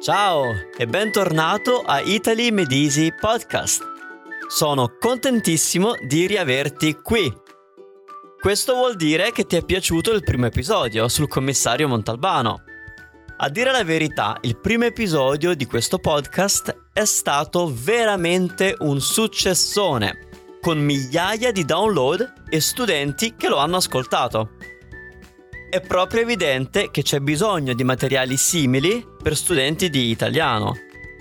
Ciao e bentornato a Italy Medisi Podcast. Sono contentissimo di riaverti qui. Questo vuol dire che ti è piaciuto il primo episodio sul commissario Montalbano. A dire la verità, il primo episodio di questo podcast è stato veramente un successone, con migliaia di download e studenti che lo hanno ascoltato è proprio evidente che c'è bisogno di materiali simili per studenti di italiano.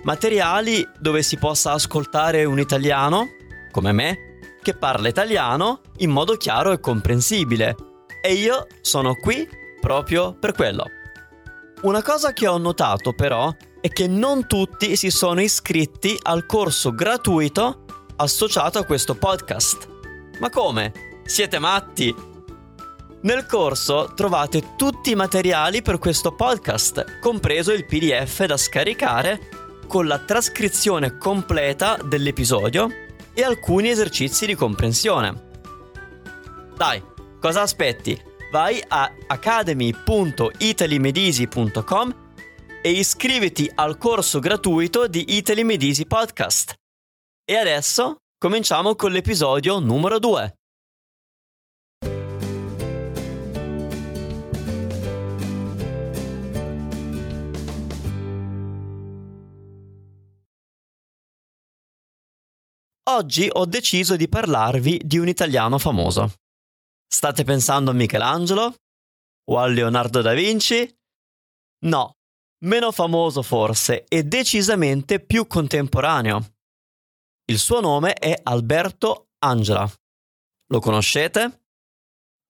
Materiali dove si possa ascoltare un italiano, come me, che parla italiano in modo chiaro e comprensibile. E io sono qui proprio per quello. Una cosa che ho notato però è che non tutti si sono iscritti al corso gratuito associato a questo podcast. Ma come? Siete matti? Nel corso trovate tutti i materiali per questo podcast, compreso il PDF da scaricare con la trascrizione completa dell'episodio e alcuni esercizi di comprensione. Dai, cosa aspetti? Vai a academy.italymedisi.com e iscriviti al corso gratuito di Italy Medisi Podcast. E adesso cominciamo con l'episodio numero 2. Oggi ho deciso di parlarvi di un italiano famoso. State pensando a Michelangelo? O a Leonardo da Vinci? No, meno famoso forse e decisamente più contemporaneo. Il suo nome è Alberto Angela. Lo conoscete?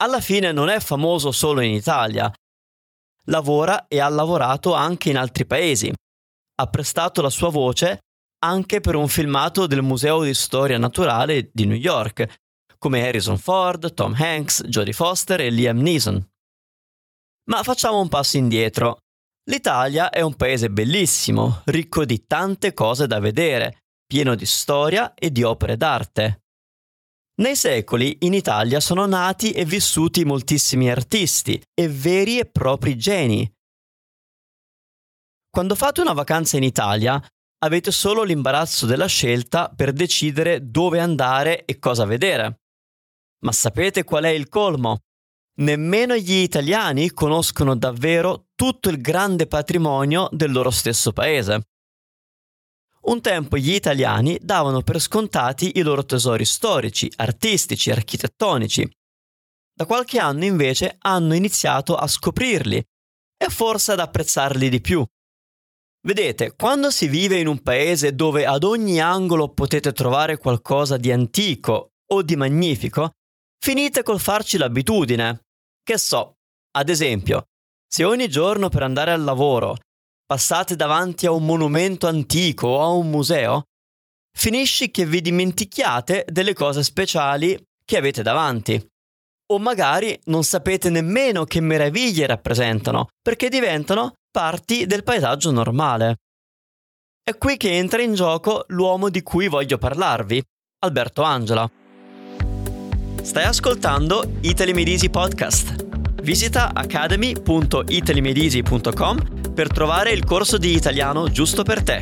Alla fine non è famoso solo in Italia. Lavora e ha lavorato anche in altri paesi. Ha prestato la sua voce anche per un filmato del Museo di Storia Naturale di New York, come Harrison Ford, Tom Hanks, Jodie Foster e Liam Neeson. Ma facciamo un passo indietro. L'Italia è un paese bellissimo, ricco di tante cose da vedere, pieno di storia e di opere d'arte. Nei secoli in Italia sono nati e vissuti moltissimi artisti e veri e propri geni. Quando fate una vacanza in Italia, avete solo l'imbarazzo della scelta per decidere dove andare e cosa vedere. Ma sapete qual è il colmo? Nemmeno gli italiani conoscono davvero tutto il grande patrimonio del loro stesso paese. Un tempo gli italiani davano per scontati i loro tesori storici, artistici, architettonici. Da qualche anno invece hanno iniziato a scoprirli e forse ad apprezzarli di più. Vedete, quando si vive in un paese dove ad ogni angolo potete trovare qualcosa di antico o di magnifico, finite col farci l'abitudine. Che so, ad esempio, se ogni giorno per andare al lavoro passate davanti a un monumento antico o a un museo, finisci che vi dimentichiate delle cose speciali che avete davanti. O magari non sapete nemmeno che meraviglie rappresentano, perché diventano parti del paesaggio normale. È qui che entra in gioco l'uomo di cui voglio parlarvi, Alberto Angela. Stai ascoltando Italy Medisi Podcast. Visita academy.italymedisi.com per trovare il corso di italiano giusto per te.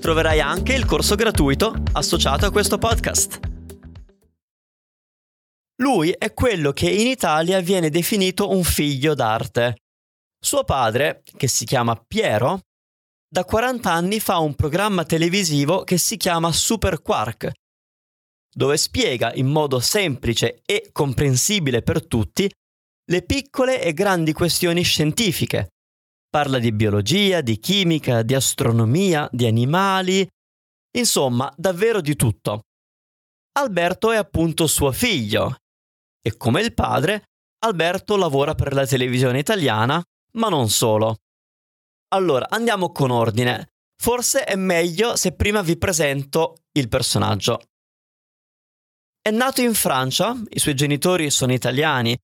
Troverai anche il corso gratuito associato a questo podcast. Lui è quello che in Italia viene definito un figlio d'arte, suo padre, che si chiama Piero, da 40 anni fa un programma televisivo che si chiama Super Quark, dove spiega in modo semplice e comprensibile per tutti le piccole e grandi questioni scientifiche. Parla di biologia, di chimica, di astronomia, di animali, insomma, davvero di tutto. Alberto è appunto suo figlio e come il padre, Alberto lavora per la televisione italiana ma non solo. Allora, andiamo con ordine. Forse è meglio se prima vi presento il personaggio. È nato in Francia, i suoi genitori sono italiani,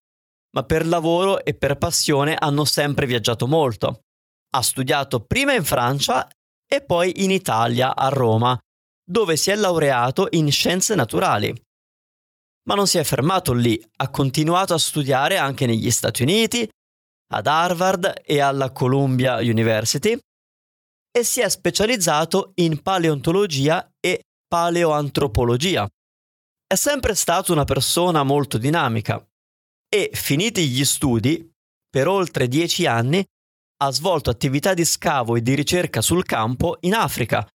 ma per lavoro e per passione hanno sempre viaggiato molto. Ha studiato prima in Francia e poi in Italia, a Roma, dove si è laureato in scienze naturali. Ma non si è fermato lì, ha continuato a studiare anche negli Stati Uniti, ad Harvard e alla Columbia University e si è specializzato in paleontologia e paleoantropologia. È sempre stato una persona molto dinamica e, finiti gli studi, per oltre dieci anni ha svolto attività di scavo e di ricerca sul campo in Africa,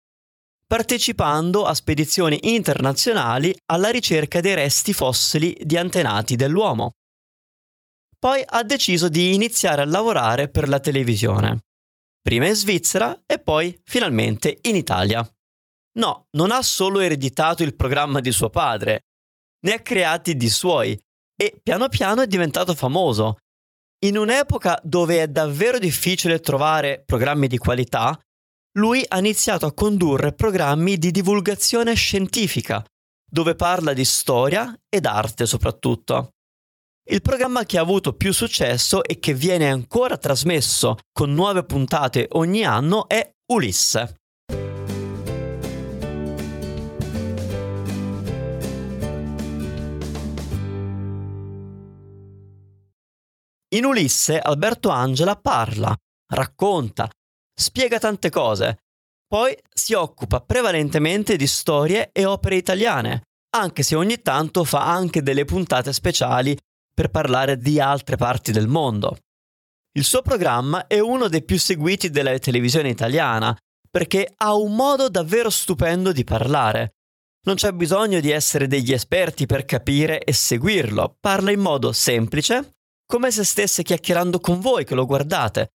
partecipando a spedizioni internazionali alla ricerca dei resti fossili di antenati dell'uomo. Poi ha deciso di iniziare a lavorare per la televisione, prima in Svizzera e poi finalmente in Italia. No, non ha solo ereditato il programma di suo padre, ne ha creati di suoi e piano piano è diventato famoso. In un'epoca dove è davvero difficile trovare programmi di qualità, lui ha iniziato a condurre programmi di divulgazione scientifica, dove parla di storia ed arte soprattutto. Il programma che ha avuto più successo e che viene ancora trasmesso con nuove puntate ogni anno è Ulisse. In Ulisse Alberto Angela parla, racconta, spiega tante cose. Poi si occupa prevalentemente di storie e opere italiane, anche se ogni tanto fa anche delle puntate speciali per parlare di altre parti del mondo. Il suo programma è uno dei più seguiti della televisione italiana, perché ha un modo davvero stupendo di parlare. Non c'è bisogno di essere degli esperti per capire e seguirlo, parla in modo semplice, come se stesse chiacchierando con voi che lo guardate.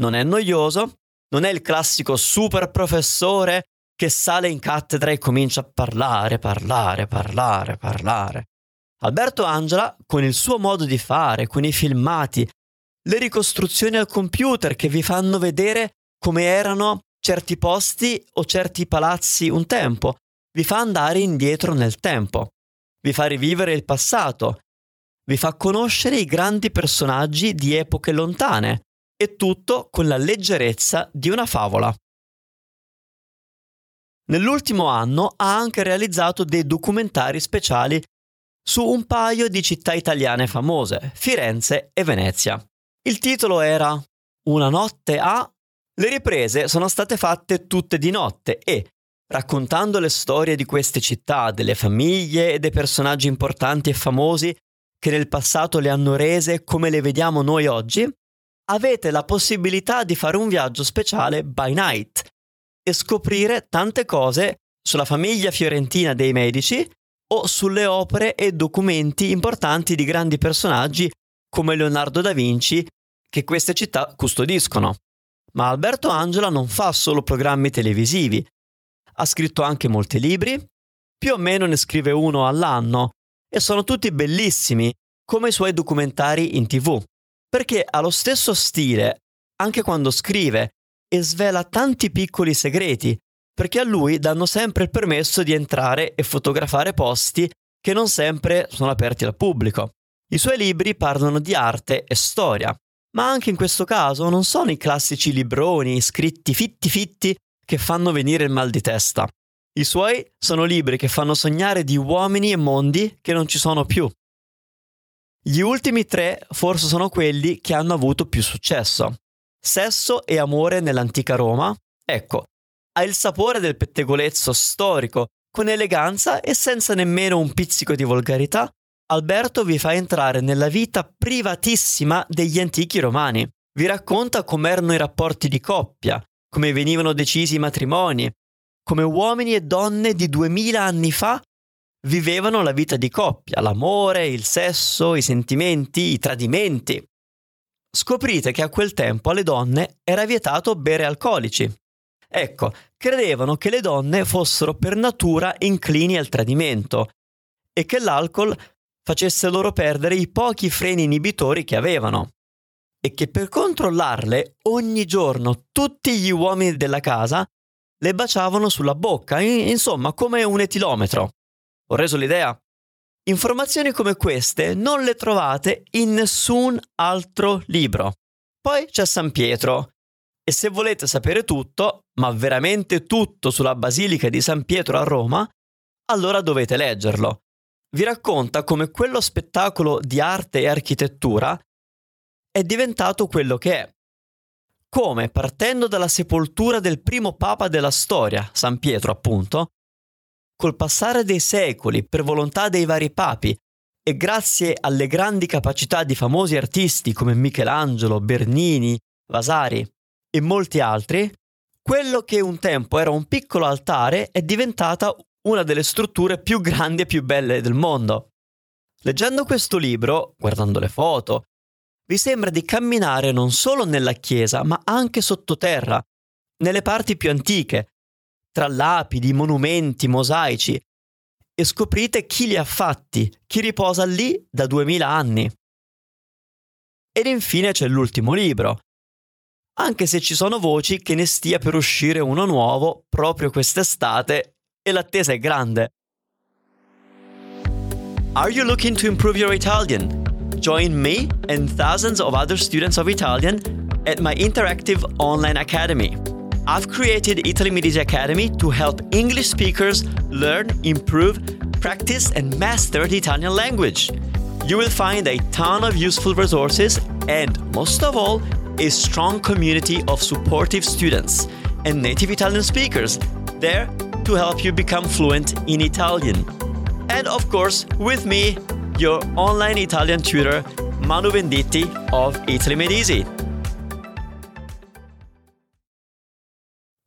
Non è noioso, non è il classico super professore che sale in cattedra e comincia a parlare, parlare, parlare, parlare. Alberto Angela, con il suo modo di fare, con i filmati, le ricostruzioni al computer che vi fanno vedere come erano certi posti o certi palazzi un tempo, vi fa andare indietro nel tempo, vi fa rivivere il passato, vi fa conoscere i grandi personaggi di epoche lontane, e tutto con la leggerezza di una favola. Nell'ultimo anno ha anche realizzato dei documentari speciali su un paio di città italiane famose, Firenze e Venezia. Il titolo era Una notte a... Le riprese sono state fatte tutte di notte e, raccontando le storie di queste città, delle famiglie e dei personaggi importanti e famosi che nel passato le hanno rese come le vediamo noi oggi, avete la possibilità di fare un viaggio speciale by night e scoprire tante cose sulla famiglia fiorentina dei Medici o sulle opere e documenti importanti di grandi personaggi come Leonardo da Vinci che queste città custodiscono. Ma Alberto Angela non fa solo programmi televisivi, ha scritto anche molti libri, più o meno ne scrive uno all'anno, e sono tutti bellissimi, come i suoi documentari in tv perché ha lo stesso stile anche quando scrive e svela tanti piccoli segreti, perché a lui danno sempre il permesso di entrare e fotografare posti che non sempre sono aperti al pubblico. I suoi libri parlano di arte e storia, ma anche in questo caso non sono i classici libroni scritti fitti fitti che fanno venire il mal di testa. I suoi sono libri che fanno sognare di uomini e mondi che non ci sono più. Gli ultimi tre forse sono quelli che hanno avuto più successo. Sesso e amore nell'antica Roma, ecco, ha il sapore del pettegolezzo storico, con eleganza e senza nemmeno un pizzico di volgarità. Alberto vi fa entrare nella vita privatissima degli antichi romani. Vi racconta com'erano i rapporti di coppia, come venivano decisi i matrimoni, come uomini e donne di duemila anni fa vivevano la vita di coppia, l'amore, il sesso, i sentimenti, i tradimenti. Scoprite che a quel tempo alle donne era vietato bere alcolici. Ecco, credevano che le donne fossero per natura inclini al tradimento e che l'alcol facesse loro perdere i pochi freni inibitori che avevano e che per controllarle ogni giorno tutti gli uomini della casa le baciavano sulla bocca, insomma come un etilometro. Ho reso l'idea? Informazioni come queste non le trovate in nessun altro libro. Poi c'è San Pietro. E se volete sapere tutto, ma veramente tutto sulla Basilica di San Pietro a Roma, allora dovete leggerlo. Vi racconta come quello spettacolo di arte e architettura è diventato quello che è. come, partendo dalla sepoltura del primo papa della storia, San Pietro appunto, col passare dei secoli, per volontà dei vari papi, e grazie alle grandi capacità di famosi artisti come Michelangelo, Bernini, Vasari e molti altri, quello che un tempo era un piccolo altare è diventata una delle strutture più grandi e più belle del mondo. Leggendo questo libro, guardando le foto, vi sembra di camminare non solo nella chiesa, ma anche sottoterra, nelle parti più antiche, tra lapidi, monumenti, mosaici, e scoprite chi li ha fatti, chi riposa lì da duemila anni. Ed infine c'è l'ultimo libro, anche se ci sono voci che ne stia per uscire uno nuovo proprio quest'estate e l'attesa è grande. Are you looking to improve your Italian? Join me and thousands of other students of Italian at my interactive online academy. I've created Italy Medici Academy to help English speakers learn, improve, practice, and master the Italian language. You will find a ton of useful resources and, most of all, a strong community of supportive students and native Italian speakers there to help you become fluent in Italian. And of course, with me, your online Italian tutor, Manu Venditti of Italy Made Easy.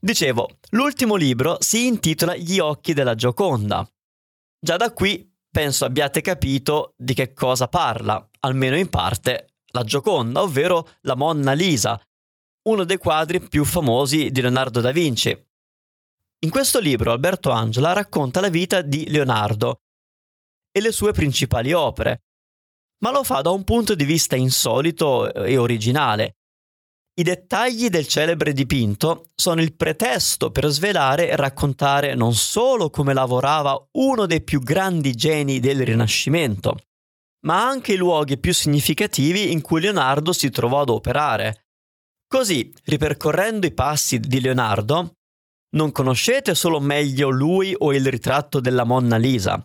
Dicevo, l'ultimo libro si intitola Gli occhi della Gioconda. Già da qui penso abbiate capito di che cosa parla, almeno in parte, la Gioconda, ovvero la Monna Lisa, uno dei quadri più famosi di Leonardo da Vinci. In questo libro Alberto Angela racconta la vita di Leonardo e le sue principali opere, ma lo fa da un punto di vista insolito e originale. I dettagli del celebre dipinto sono il pretesto per svelare e raccontare non solo come lavorava uno dei più grandi geni del Rinascimento, ma anche i luoghi più significativi in cui Leonardo si trovò ad operare. Così, ripercorrendo i passi di Leonardo, non conoscete solo meglio lui o il ritratto della Monna Lisa.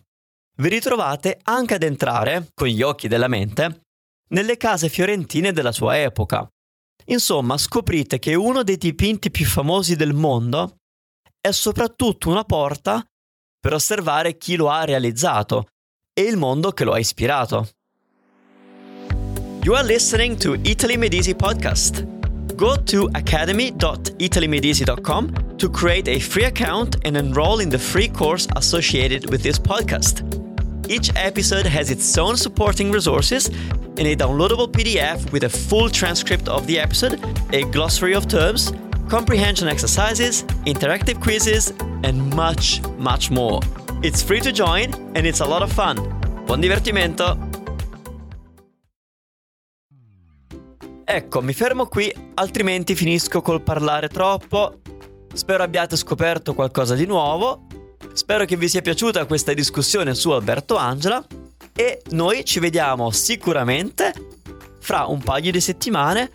Vi ritrovate anche ad entrare, con gli occhi della mente, nelle case fiorentine della sua epoca. Insomma, scoprite che uno dei dipinti più famosi del mondo è soprattutto una porta per osservare chi lo ha realizzato e il mondo che lo ha ispirato. You are listening to Italy Medici podcast. Go to academy.italymedici.com to create a free account and enroll in the free course associated with this podcast. Each episode has its own supporting resources and a downloadable PDF with a full transcript of the episode, a glossary of terms, comprehension exercises, interactive quizzes, and much, much more. It's free to join and it's a lot of fun. Buon divertimento! Ecco, mi fermo qui, altrimenti finisco col parlare troppo. Spero abbiate scoperto qualcosa di nuovo. Spero che vi sia piaciuta questa discussione su Alberto Angela e noi ci vediamo sicuramente fra un paio di settimane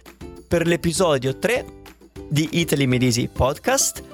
per l'episodio 3 di Italy Medisi Podcast